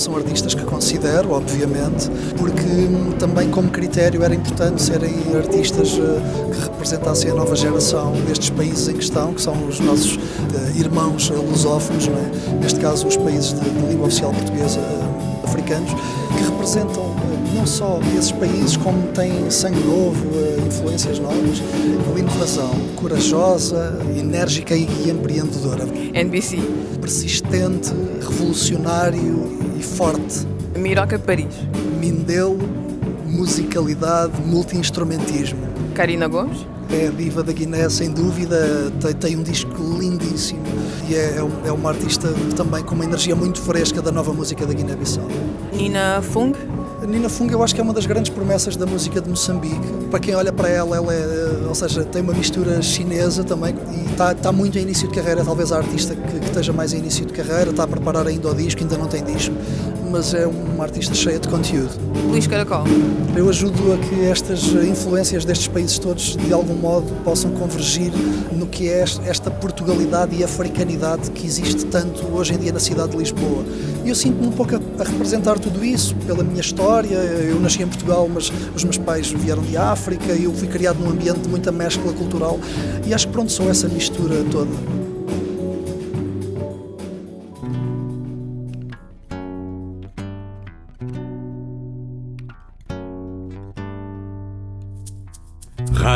são artistas que considero, obviamente, porque hum, também como critério era importante serem artistas uh, que representassem a nova geração destes países em questão, que são os nossos uh, irmãos lusófonos, é? neste caso os países de, de língua oficial portuguesa africanos, que representam não só esses países como têm sangue novo, influências novas, uma inovação corajosa, enérgica e empreendedora. NBC. Persistente, revolucionário e forte. Miroca Paris. Mindelo, musicalidade, multi-instrumentismo. Karina Gomes. É a diva da Guiné, sem dúvida, tem, tem um disco lindíssimo e é, é, é uma artista também com uma energia muito fresca da nova música da Guiné-Bissau. Nina Fung. Nina Fung eu acho que é uma das grandes promessas da música de Moçambique. Para quem olha para ela, ela é, ou seja, tem uma mistura chinesa também e está, está muito em início de carreira, talvez a artista que, que, esteja mais em início de carreira, está a preparar ainda o disco, ainda não tem disco, mas é uma artista cheia de conteúdo. Luís Caracol. Eu ajudo a que estas influências destes países todos, de algum modo, possam convergir no que é esta Portugalidade e africanidade que existe tanto hoje em dia na cidade de Lisboa. E eu sinto-me um pouco a, representar tudo isso pela minha história. Eu nasci em Portugal, mas os meus pais vieram de África e eu fui criado num ambiente de muita mescla cultural. E acho que pronto, sou essa mistura toda.